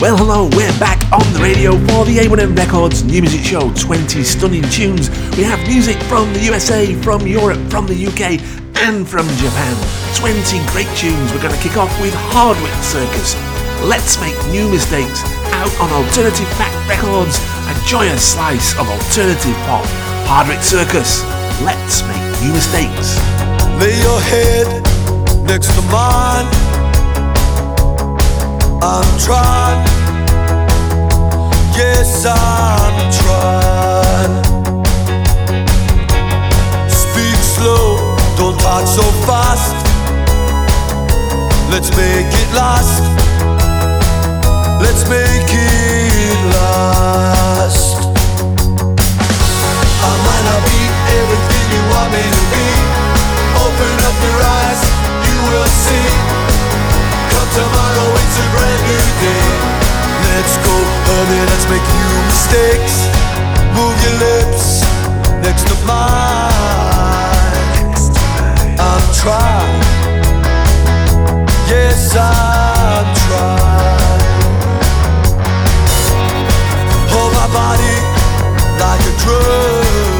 Well, hello, we're back on the radio for the A1M Records New Music Show 20 stunning tunes. We have music from the USA, from Europe, from the UK, and from Japan. 20 great tunes. We're going to kick off with Hardwicke Circus. Let's make new mistakes out on Alternative Fact Records, a joyous slice of alternative pop. Hardwicke Circus. Let's make new mistakes. Lay your head next to mine. I'm trying, yes, I'm trying. Speak slow, don't talk so fast. Let's make it last. Let's make it last. I might not be everything you want me to be. Open up your eyes, you will see. Come tomorrow, it's a brand new day. Let's go, honey, let's make new mistakes. Move your lips next to mine. I'm trying. Yes, I'm trying. Hold my body like a drug.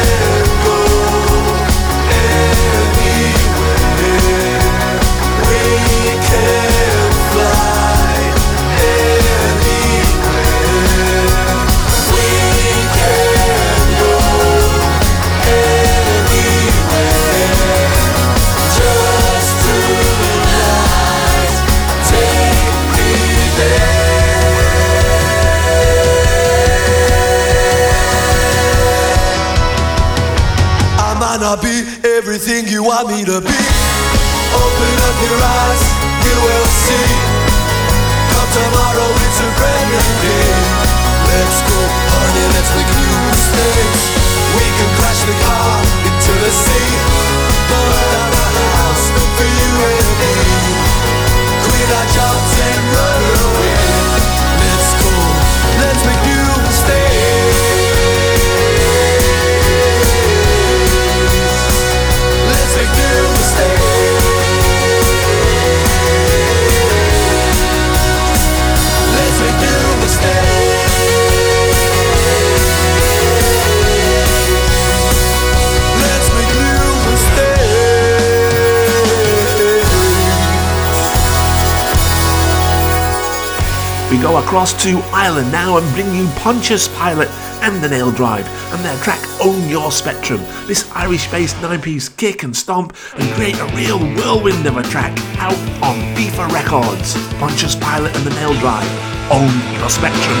go across to Ireland now and bring you Pontius Pilate and the Niledrive and their track Own Your Spectrum. This Irish based nine piece kick and stomp and create a real whirlwind of a track out on FIFA Records. Pontius Pilate and the Niledrive Own Your Spectrum.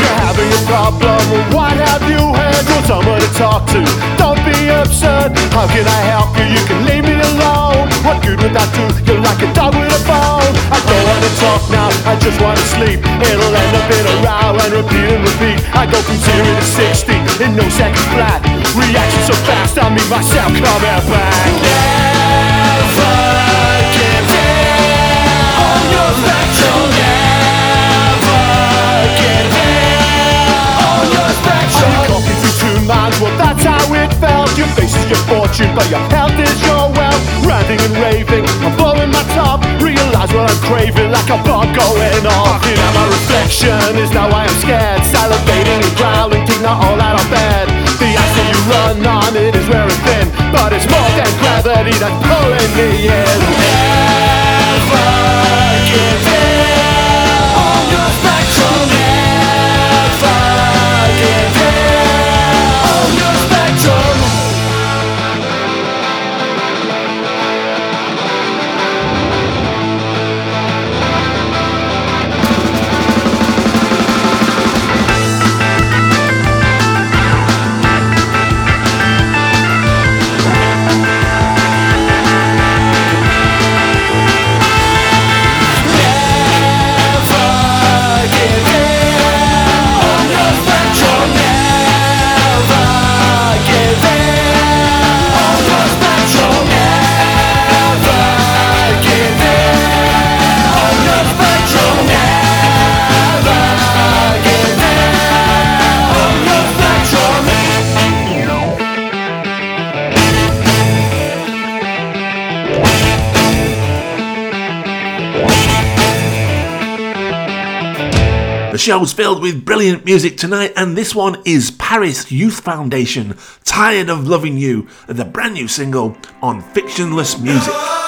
You're problem, what have you heard? Want someone to talk to? Don't upset. How can I help you? You can leave me alone. What good would that do? You're like a dog with a bone. I don't wanna talk now, I just wanna sleep. It'll end up in a row and repeat and repeat. I go from zero to sixty in no second flat. Reaction so fast, I meet myself coming back. Never give in on your spectrum. Your fortune, but your health is your wealth. Ranting and raving, I'm blowing my top. Realize what I'm craving, like a bomb going off. You know my reflection is now I am scared. Salivating and growling, keep not all out of bed. The ice that you run on, it is wearing thin, but it's more than gravity that's pulling me in. Never give in on your spectrum. Show's filled with brilliant music tonight, and this one is Paris Youth Foundation, Tired of Loving You, the brand new single on Fictionless Music.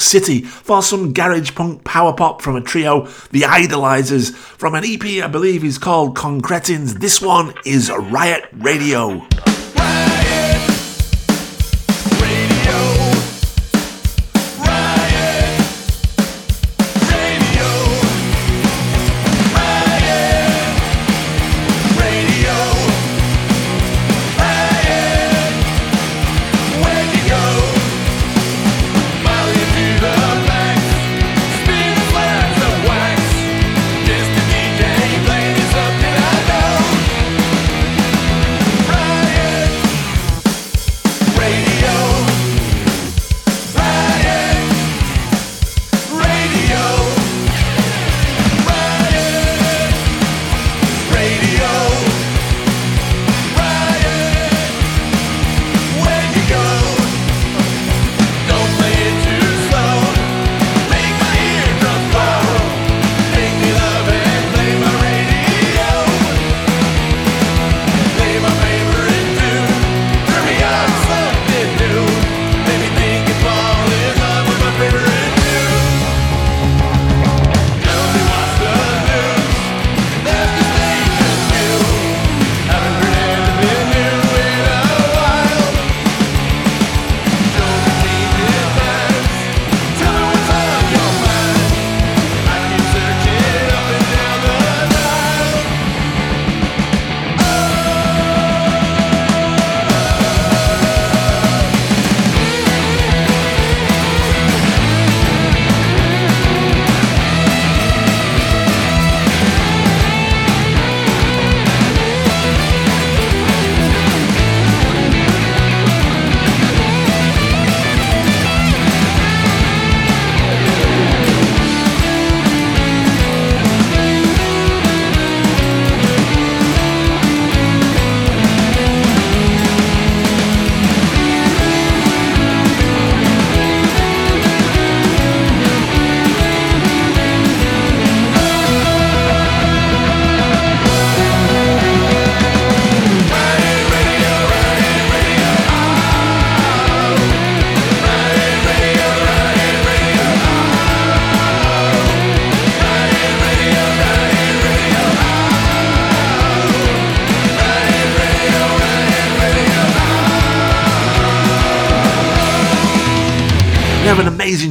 City for some garage punk power pop from a trio, The Idolizers, from an EP I believe is called Concretins. This one is Riot Radio.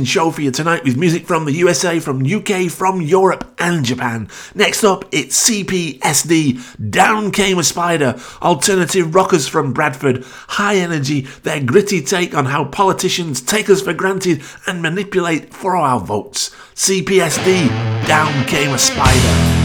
Show for you tonight with music from the USA, from UK, from Europe and Japan. Next up, it's CPSD, Down Came a Spider, alternative rockers from Bradford, high energy, their gritty take on how politicians take us for granted and manipulate for our votes. CPSD, Down Came a Spider.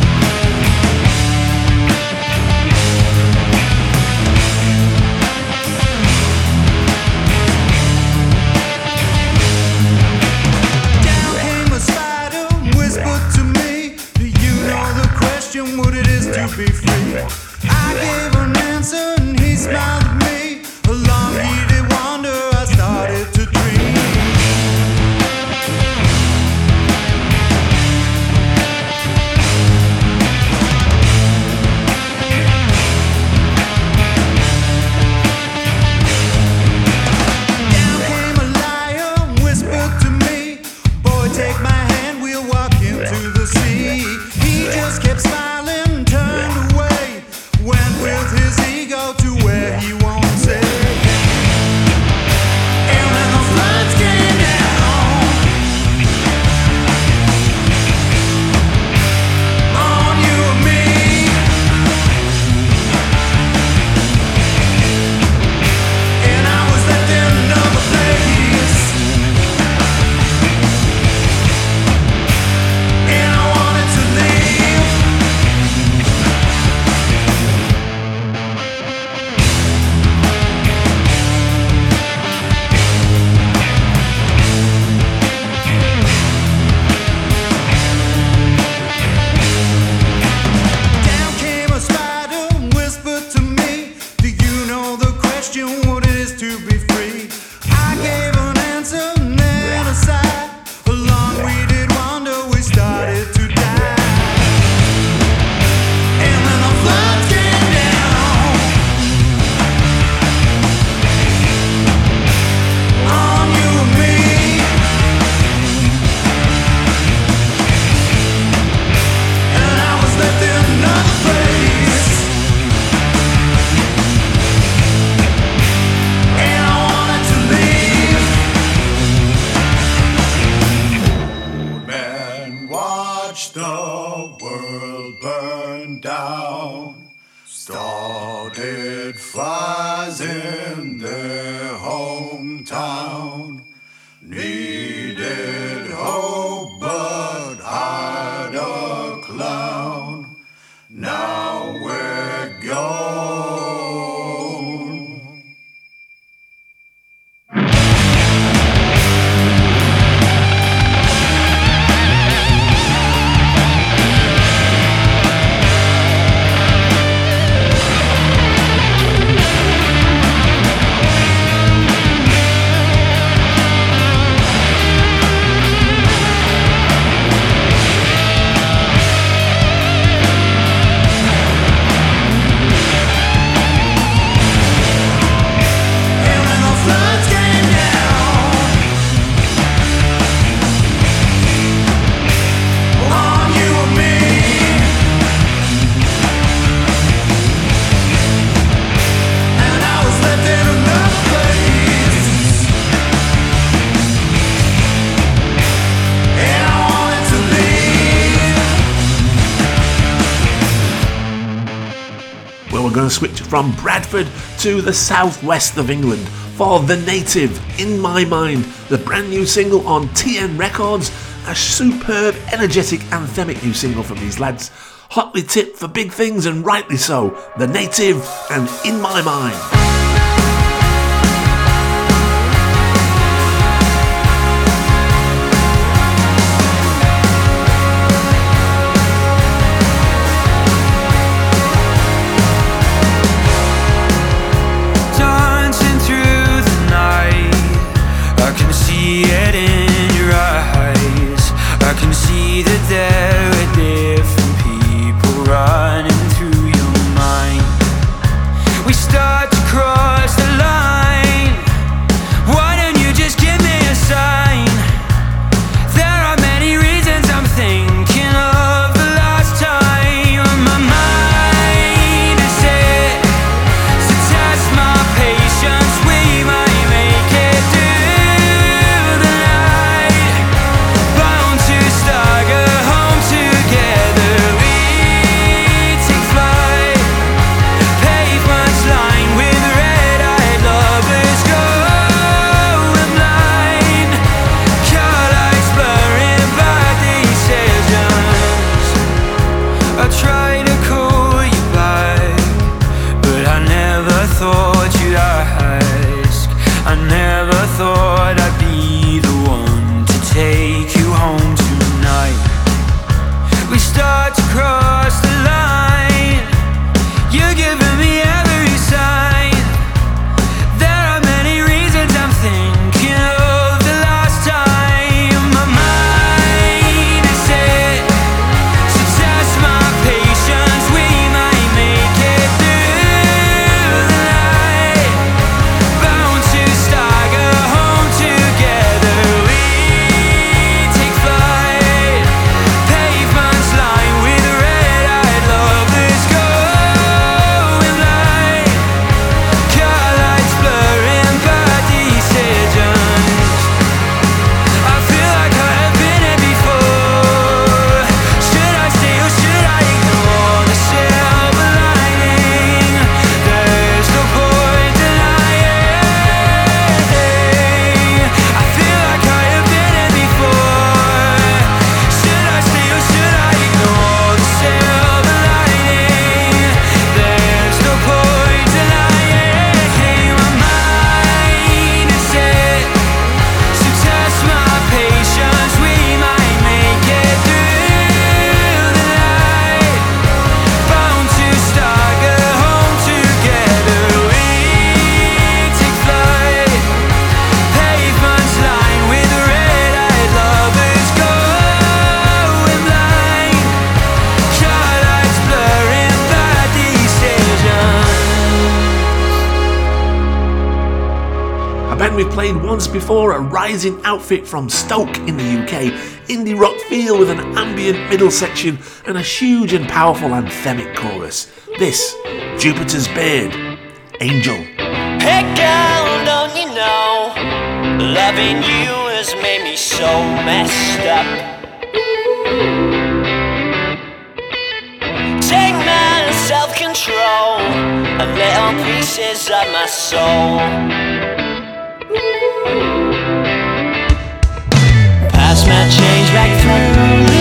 Switch from Bradford to the southwest of England for The Native, In My Mind, the brand new single on TN Records, a superb, energetic, anthemic new single from these lads. Hotly tipped for big things and rightly so. The Native and In My Mind. Before rising outfit from Stoke in the UK, indie rock feel with an ambient middle section and a huge and powerful anthemic chorus. This, Jupiter's Beard, Angel. Hey girl, don't you know, loving you has made me so messed up. Take my self-control and little pieces of my soul my change back through.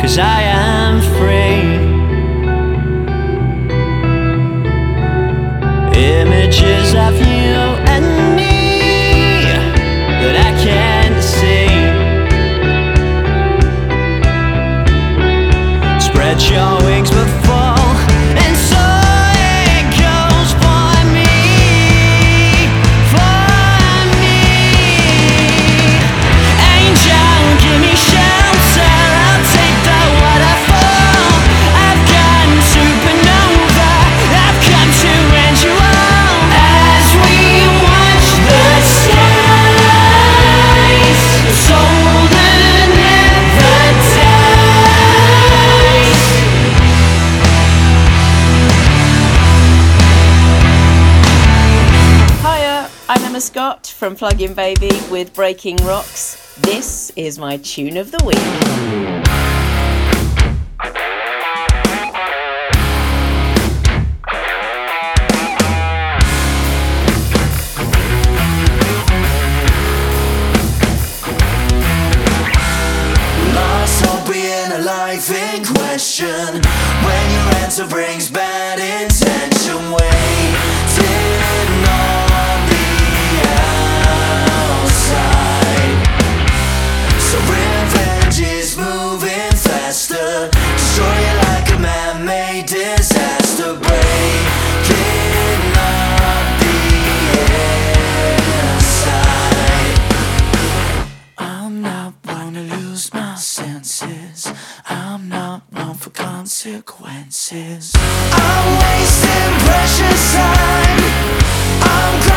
cause I am free. Images of you and me that I can't see. Spread your wings before. from Plug In Baby with Breaking Rocks. This is my tune of the week. in question when your answer brings bad insight. consequences. I'm wasting precious time. I'm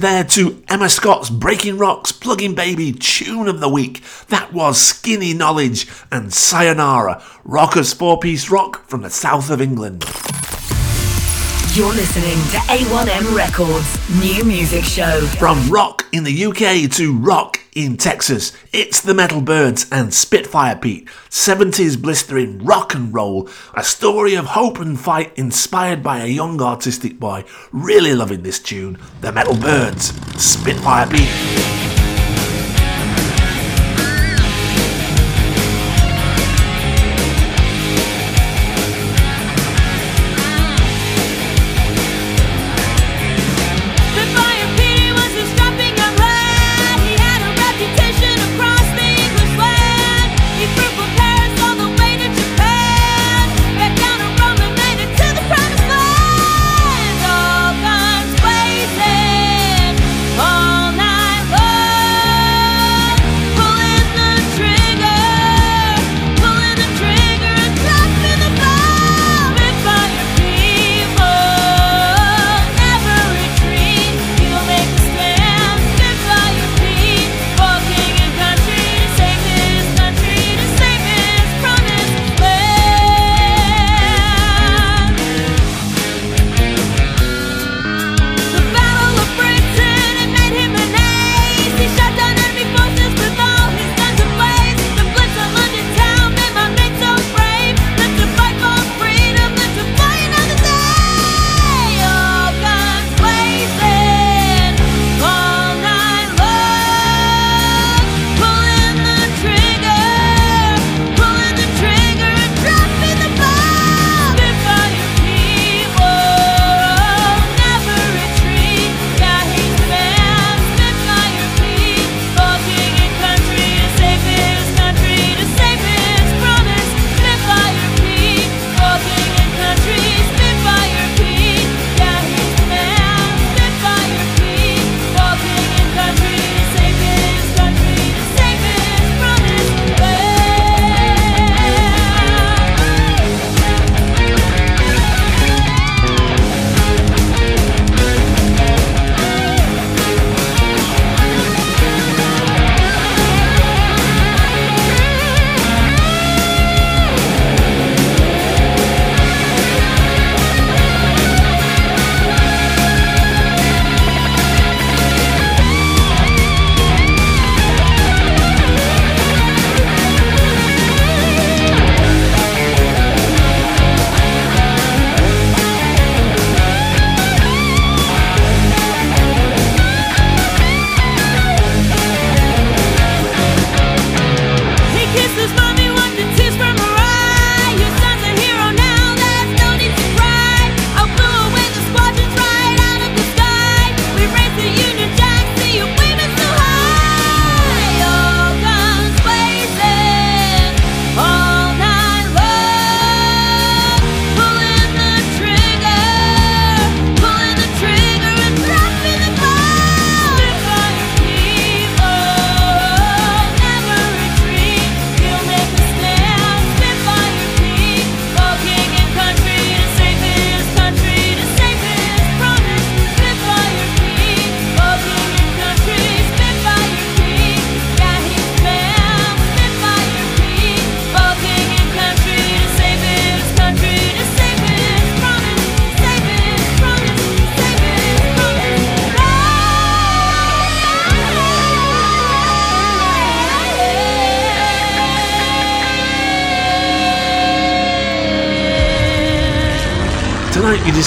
There to Emma Scott's Breaking Rocks Plug In Baby Tune of the Week. That was Skinny Knowledge and Sayonara, Rockers four piece rock from the south of England. You're listening to A1M Records New Music Show. From rock in the UK to rock in Texas, it's the Metal Byrds and Spitfire Pete. 70s blistering rock and roll, a story of hope and fight inspired by a young artistic boy. Really loving this tune, the Metal Byrds, Spitfire Pete.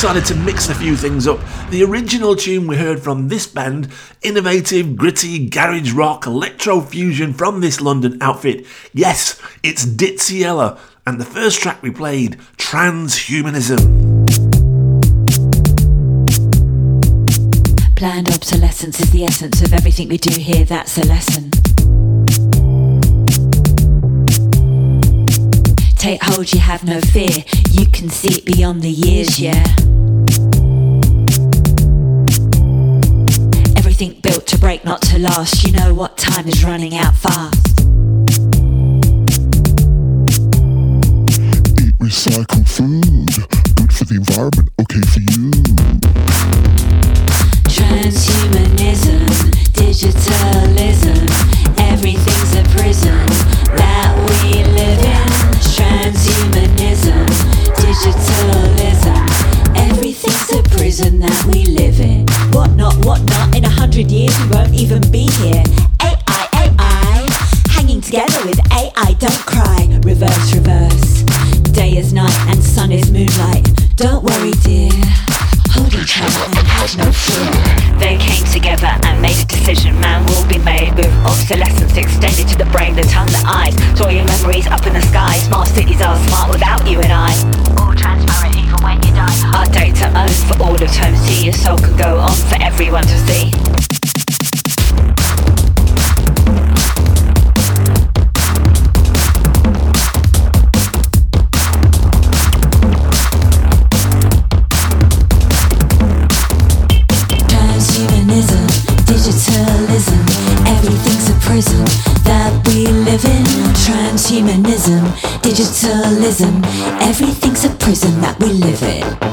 Decided to mix a few things up. The original tune we heard from this band, innovative, gritty, garage rock, electro fusion from this London outfit. Yes, it's Ditsea Yella. And the first track we played, Transhumanism. Planned obsolescence is the essence of everything we do here, that's a lesson. Take hold, you have no fear. You can see it beyond the years, yeah. Everything built to break, not to last. You know what time is running out fast. Eat recycled food, good for the environment, okay for you. Transhumanism, digitalism, everything's a prison that we live in digitalism. Everything's a prison that we live in. What not, what not? In a hundred years we won't even be here. AI, AI, hanging together with AI. Don't cry. Reverse, reverse. Day is night and sun is moonlight. Don't worry, dear. Each other no fear. They came together and made a decision. Man will be made with obsolescence extended to the brain, the tongue, the eyes. Store your memories up in the sky. Smart cities are smart without you and I. All transparent even when you die. Our data owned for all of time. See your soul could go on for everyone to see. Transhumanism, digitalism, everything's a prison that we live in.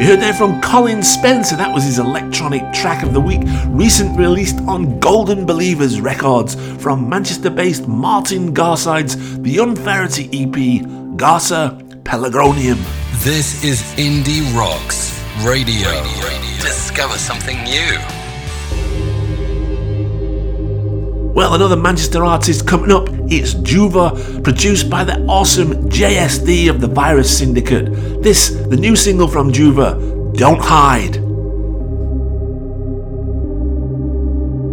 Heard there from Colin Spencer, that was his electronic track of the week, recent released on Golden Believers Records from Manchester based Martin Garside's The Unfairity EP, Garsa Pelargonium. This is Indie Rocks Radio. Radio. Discover something new. Well, another Manchester artist coming up, it's Juva, produced by the awesome JSD of the Virus Syndicate. This, the new single from Juva, Don't Hide.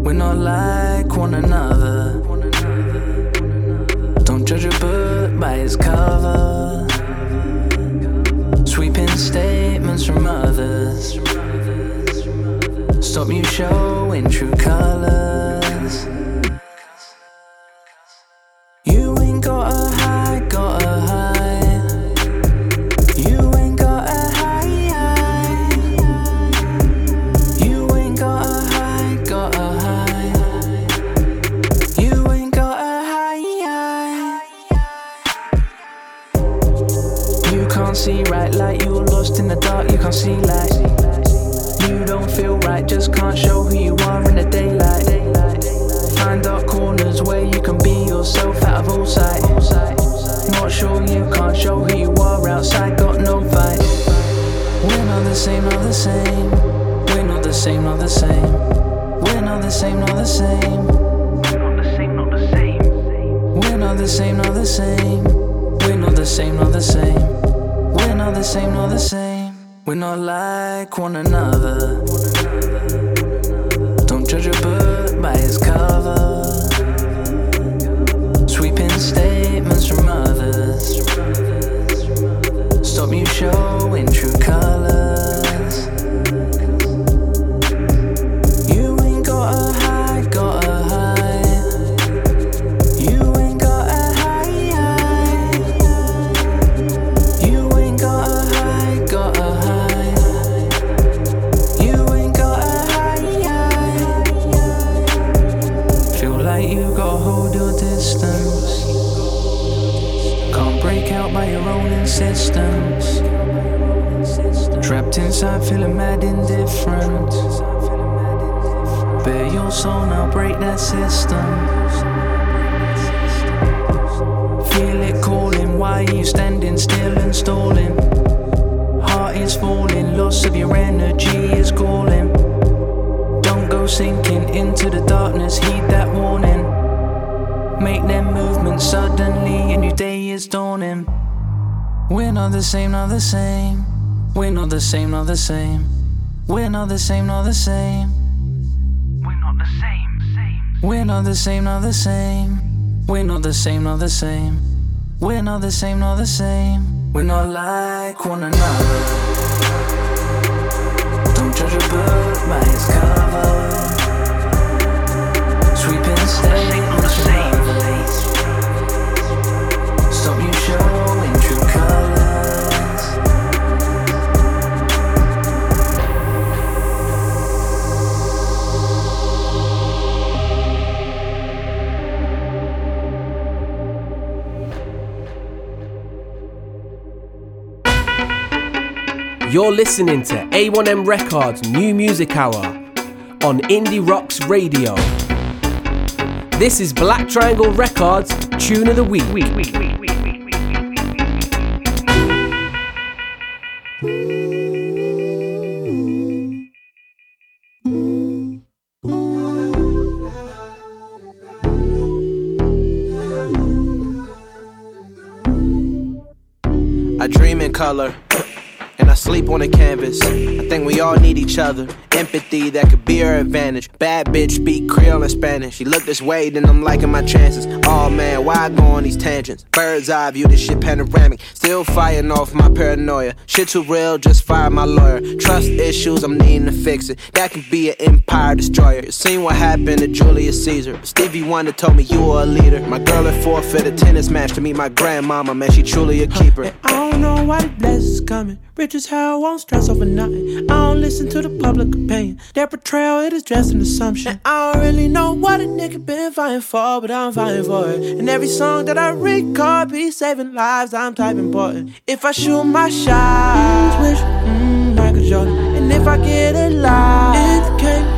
We're not like one another. Don't judge a book by its cover. Sweeping statements from others. Stop you showing true colors. Trapped inside, feeling mad indifferent. Break that system. Feel it calling, why are you standing still and stalling? Heart is falling, loss of your energy is calling. Don't go sinking into the darkness, heed that warning. Make them movements suddenly, and your day is dawning. We're not the same, not the same. We're not the same, not the same. We're not the same, not the same. We're not the same, not the same. We're not the same, not the same. We're not the same, not the same. We're not like one another. Don't judge a book by its cover. You're listening to A1M Records New Music Hour on Indie Rocks Radio. This is Black Triangle Records Tune of the Week. I dream in color. On a canvas. I think we all need each other. Empathy that could be our advantage. Bad bitch speak Creole and Spanish. She look this way, then I'm liking my chances. Oh man, why I go on these tangents? Bird's eye view, this shit panoramic. Still fighting off my paranoia. Shit too real, just fire my lawyer. Trust issues, I'm needing to fix it. That can be an empire destroyer. You seen what happened to Julius Caesar. Stevie Wonder told me you were a leader. My girl had forfeit a tennis match to meet my grandmama. Man, she truly a keeper. I don't know why the blessings coming. Rich as hell, won't stress over nothing. I don't listen to the public opinion. Their portrayal, it is just an assumption. And I don't really know what a nigga been fighting for, but I'm fighting for it. And every song that I record be saving lives, I'm type important. If I shoot my shot, wish, mm, Michael Jordan. And if I get live, it from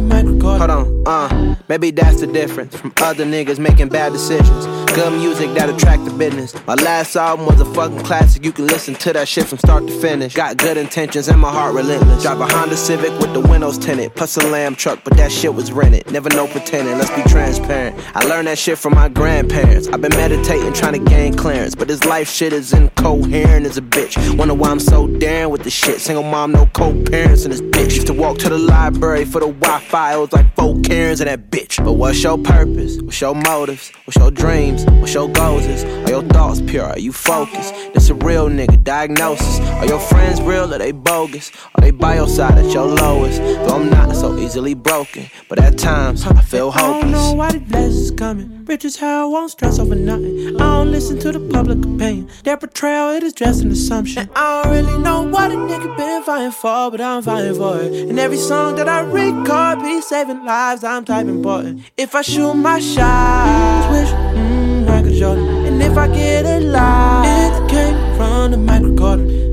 the. Hold on, uh, maybe that's the difference from other niggas making bad decisions. Good music that attract the business. My last album was a fucking classic. You can listen to that shit from start to finish. Got good intentions and my heart relentless. Drive a Honda Civic with the windows tinted. Plus a lamb truck, but that shit was rented. Never no pretending. Let's be transparent. I learned that shit from my grandparents. I've been meditating, trying to gain clearance, but this life shit is incoherent as a bitch. Wonder why I'm so daring with the shit. Single mom, no co-parents in this bitch. Used to walk to the library for the Wi-Fi. Was like four Karens and that bitch. But what's your purpose? What's your motives? What's your dreams? What's your goals is? Are your thoughts pure? Are you focused? This a real nigga diagnosis. Are your friends real or they bogus? Are they by your side at your lowest? Though I'm not so easily broken, but at times I feel hopeless. I don't know why the blessings coming. Rich as hell, won't stress over nothing. I don't listen to the public opinion. Their portrayal, it is just an assumption. And I don't really know what a nigga been fighting for, but I'm fighting for it. And every song that I record be saving lives, I'm type important. If I shoot my shot, wish, mm, Michael Jordan. And if I get it live, it came from the microphone.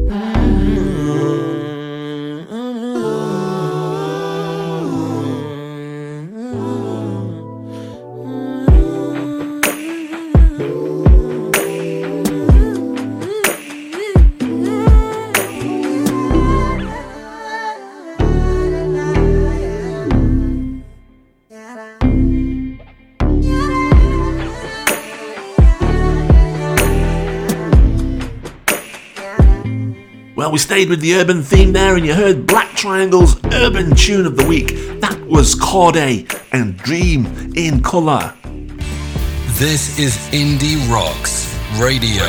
We stayed with the urban theme there, and you heard Black Triangle's urban tune of the week. That was Cordae and Dream in Colour. This is Indie Rocks Radio.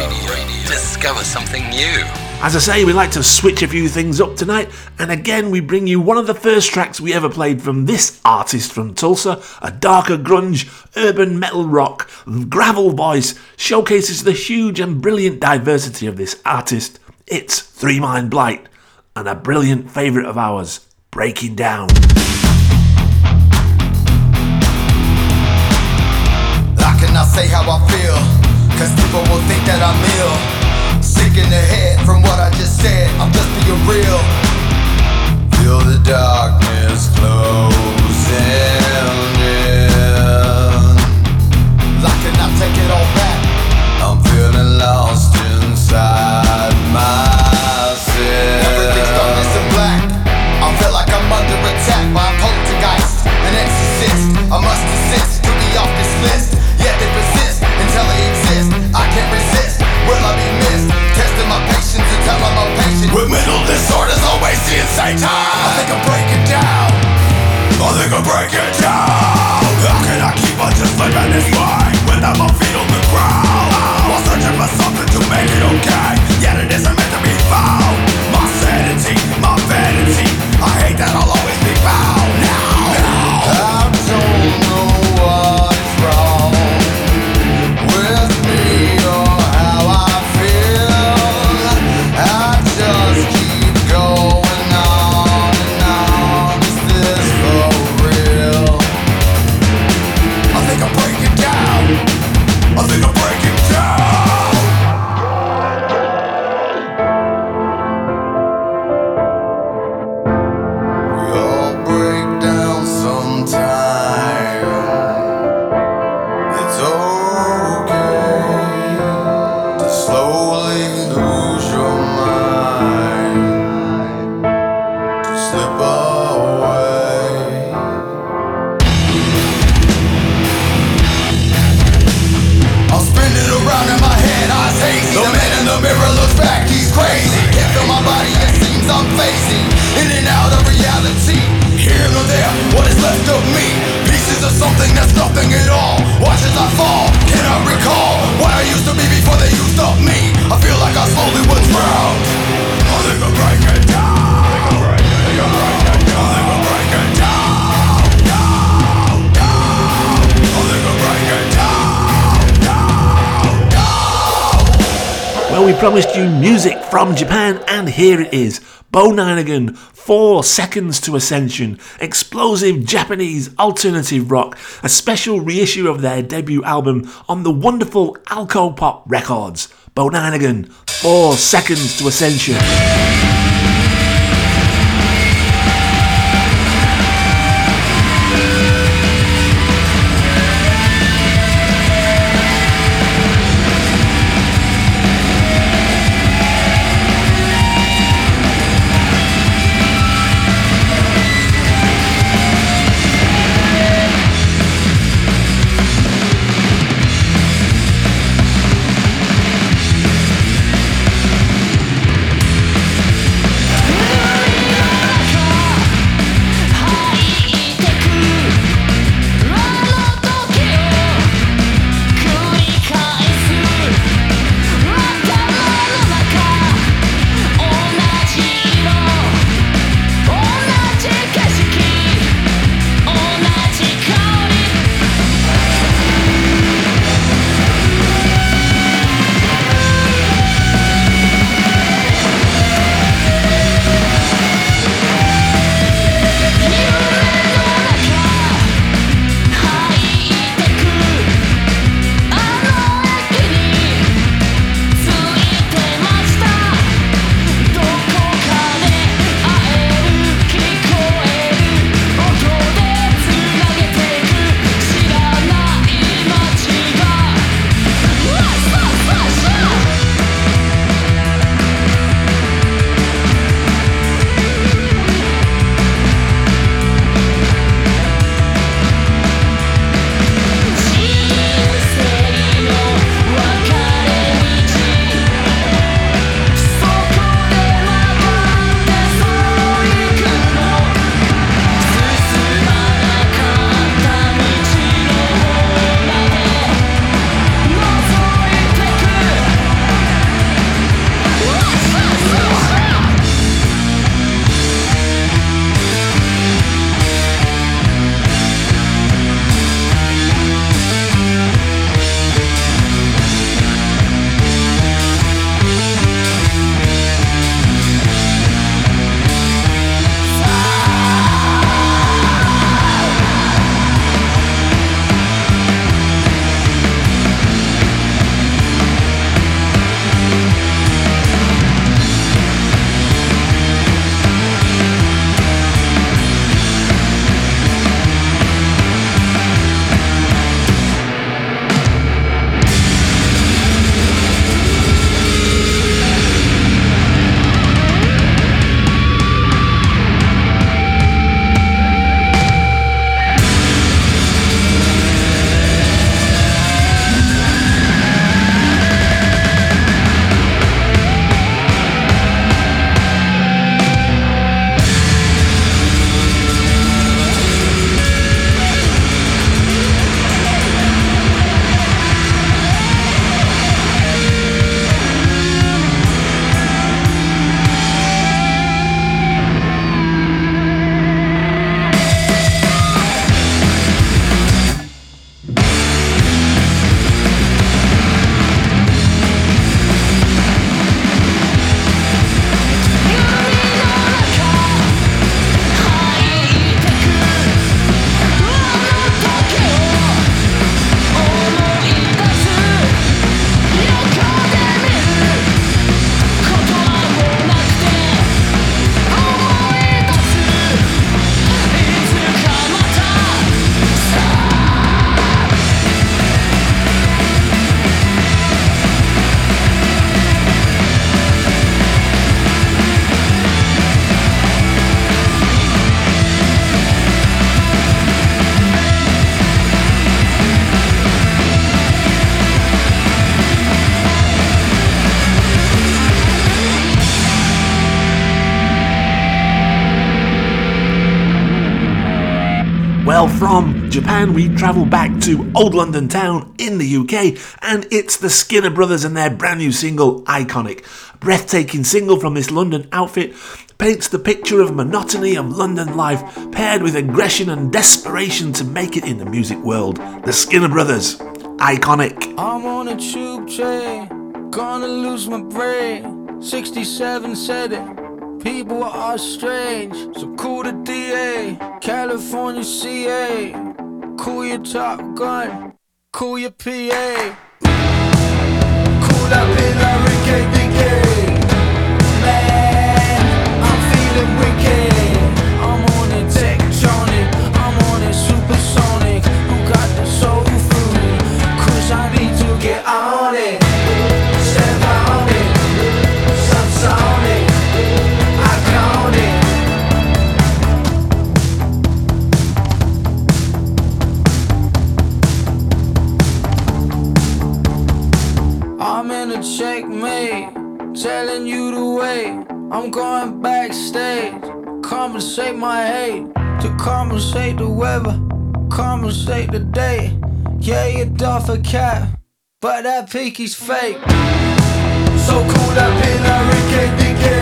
Discover something new. As I say, we like to switch a few things up tonight, and again, we bring you one of the first tracks we ever played from this artist from Tulsa, a darker grunge, urban metal rock, gravel voice, showcases the huge and brilliant diversity of this artist. It's Three Mind Blight, and a brilliant favourite of ours, Breaking Down. I cannot say how I feel, cause people will think that I'm ill. Sick in the head from what I just said, I'm just being real. Feel the darkness closing in. I cannot take it all back. I'm feeling lost inside I must desist to be off this list. Yet they persist until they exist. I can't resist. Will I be missed? Testing my patience until I'm impatient. With mental disorders, always seeing Satan. I think I'm breaking down. I think I'm breaking down. How can I keep on just living this way without my feet on the ground? While searching for something to make it okay, yet it isn't meant to be found. My sanity, my from Japan, and here it is. Bo Ningen, Four Seconds to Ascension, explosive Japanese alternative rock, a special reissue of their debut album on the wonderful Alco Pop Records. Bo Ningen, Four Seconds to Ascension. Japan, we travel back to Old London Town in the UK, and it's the Skinner Brothers and their brand new single, Iconic. A breathtaking single from this London outfit paints the picture of monotony of London life paired with aggression and desperation to make it in the music world. The Skinner Brothers, Iconic. I'm on a tube train, gonna lose my brain. 67 said it. People are strange, so cool the DA, California CA, cool your Top Gun, cool your PA, cool that bit like compensate my hate, to compensate the weather, compensate the day. Yeah, you doff a cap, but that pinky's fake. So cool that pin like Ricky Dicky.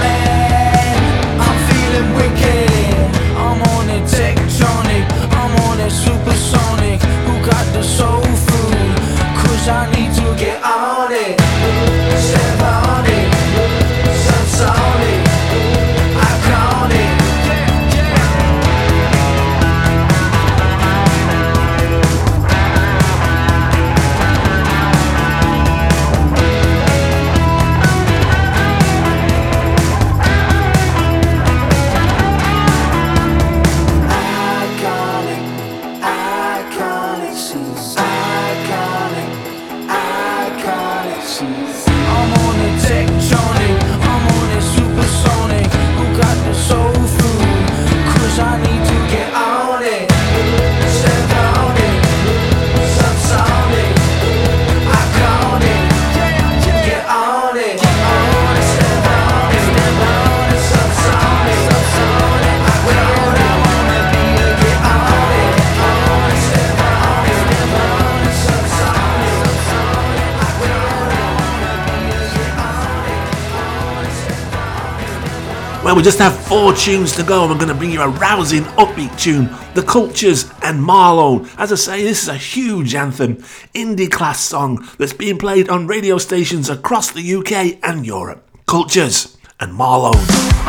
Man, I'm feeling wicked. I'm on a tectonic, I'm on a supersonic. Who got the soul food? Cause I need to get on Well, we just have four tunes to go, and we're going to bring you a rousing, upbeat tune The Cultures and Marlone. As I say, this is a huge anthem, indie class song that's being played on radio stations across the UK and Europe. Cultures and Marlone.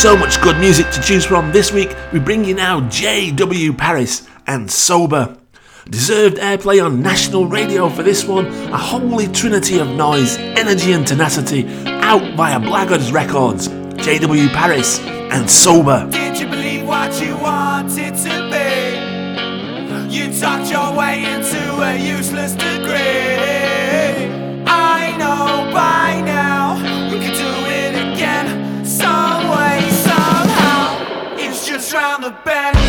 So much good music to choose from. This week we bring you now J.W. Paris and Sober. Deserved airplay on national radio for this one, a holy trinity of noise, energy, and tenacity, out via Blackguards Records. J.W. Paris and Sober. Did you believe what you wanted to be? You talked your way into a useless the.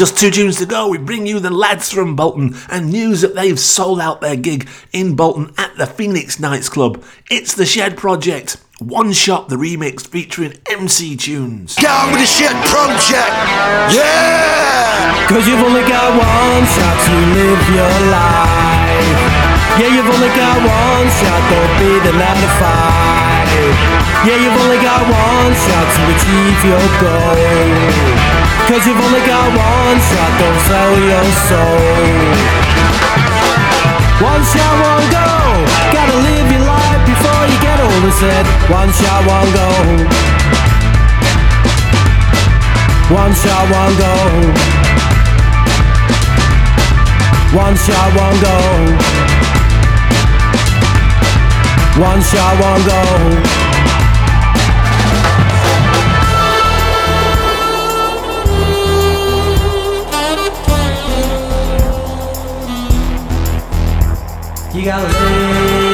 Just two tunes to go, we bring you the lads from Bolton and news that they've sold out their gig in Bolton at the Phoenix Nights Club. It's the Shed Project. One Shot the remix featuring MC Tunes. Down with the Shed Project. Yeah. Cause you've only got one shot to live your life. Yeah, you've only got one shot, don't be the nine to five. Yeah, you've only got one shot to achieve your goal. Cause you've only got one shot, don't sell your soul. One shot, one go. Gotta live your life before you get older, said. One shot, one go. One shot, one go. One shot, one go. One shot, one go. You gotta live.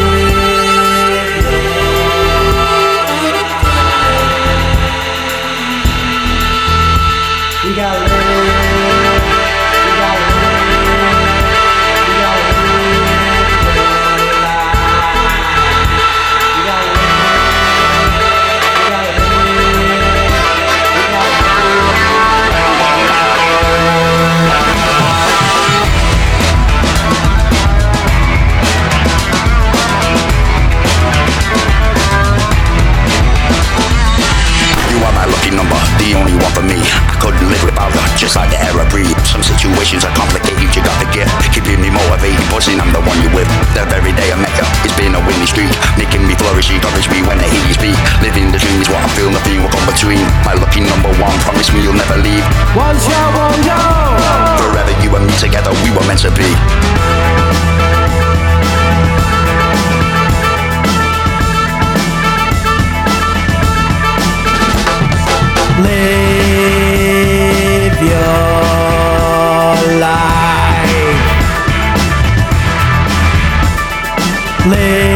just like the air I breathe. Some situations are complicated, you got the gift. Keeping me motivated, pushing, I'm the one you with. The very day I met you, it's been a winning streak. Making me flourish, encourage me when I hear you speak. Living the dream is what I feel, nothing will come between. My lucky number one, promise me you'll never leave. Once you're your Forever you and me together, we were meant to be. Live your life. Live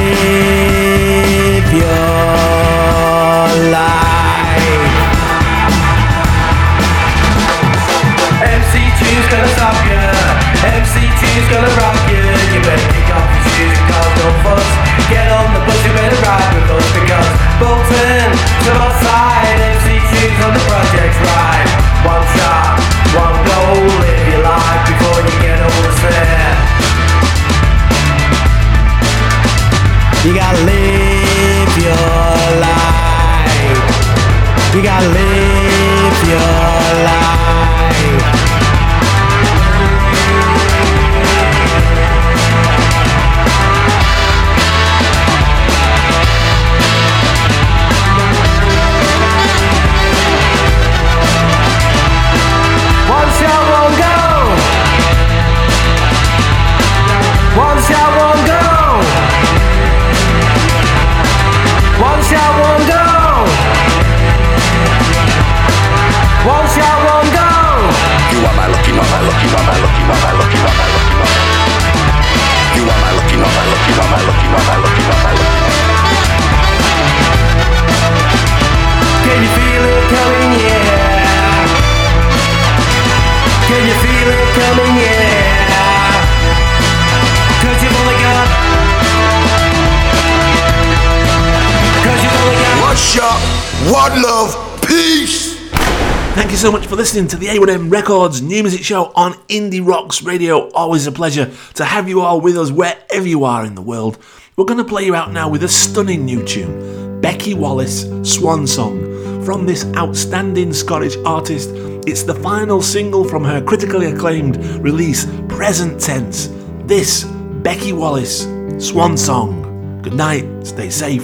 so much for listening to the A1M Records New Music Show on Indie Rocks Radio. Always a pleasure to have you all with us wherever you are in the world. We're going to play you out now with a stunning new tune Becci Wallace Swan Song from this outstanding Scottish artist. It's the final single from her critically acclaimed release, Present Tense. This, Becci Wallace Swan Song. Good night, stay safe,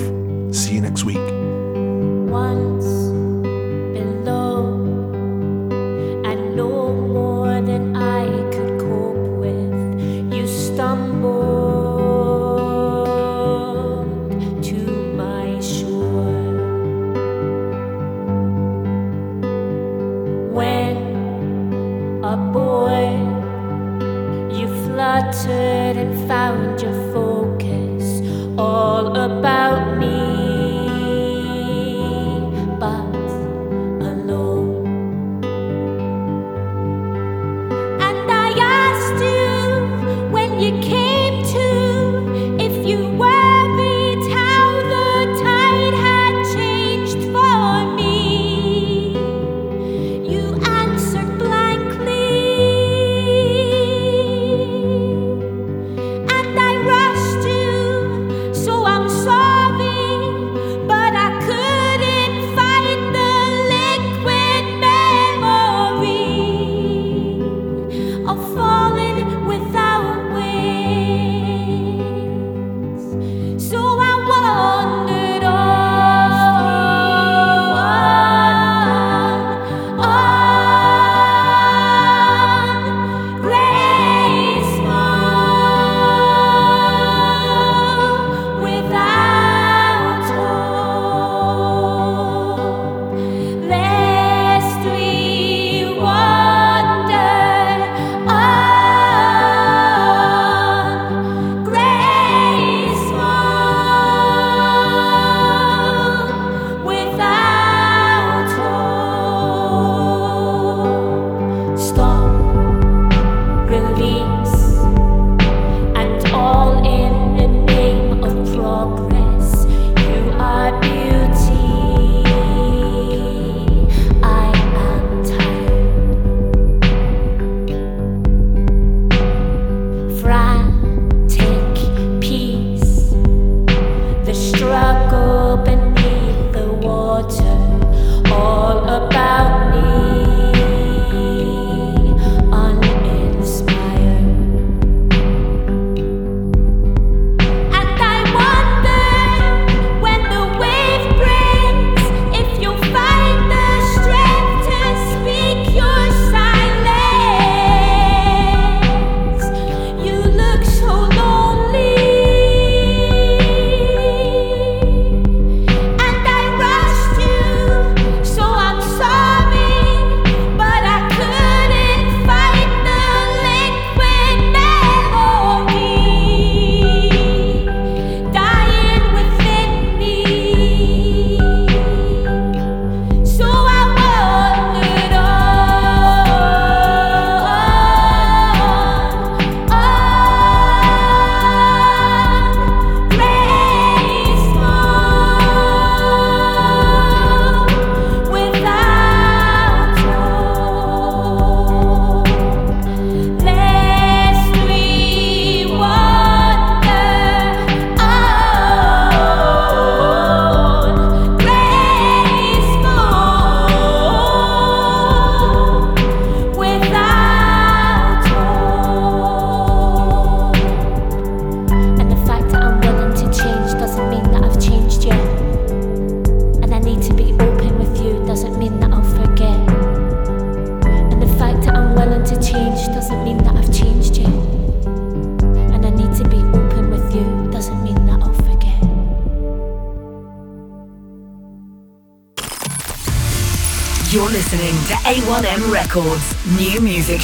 see you next week. Once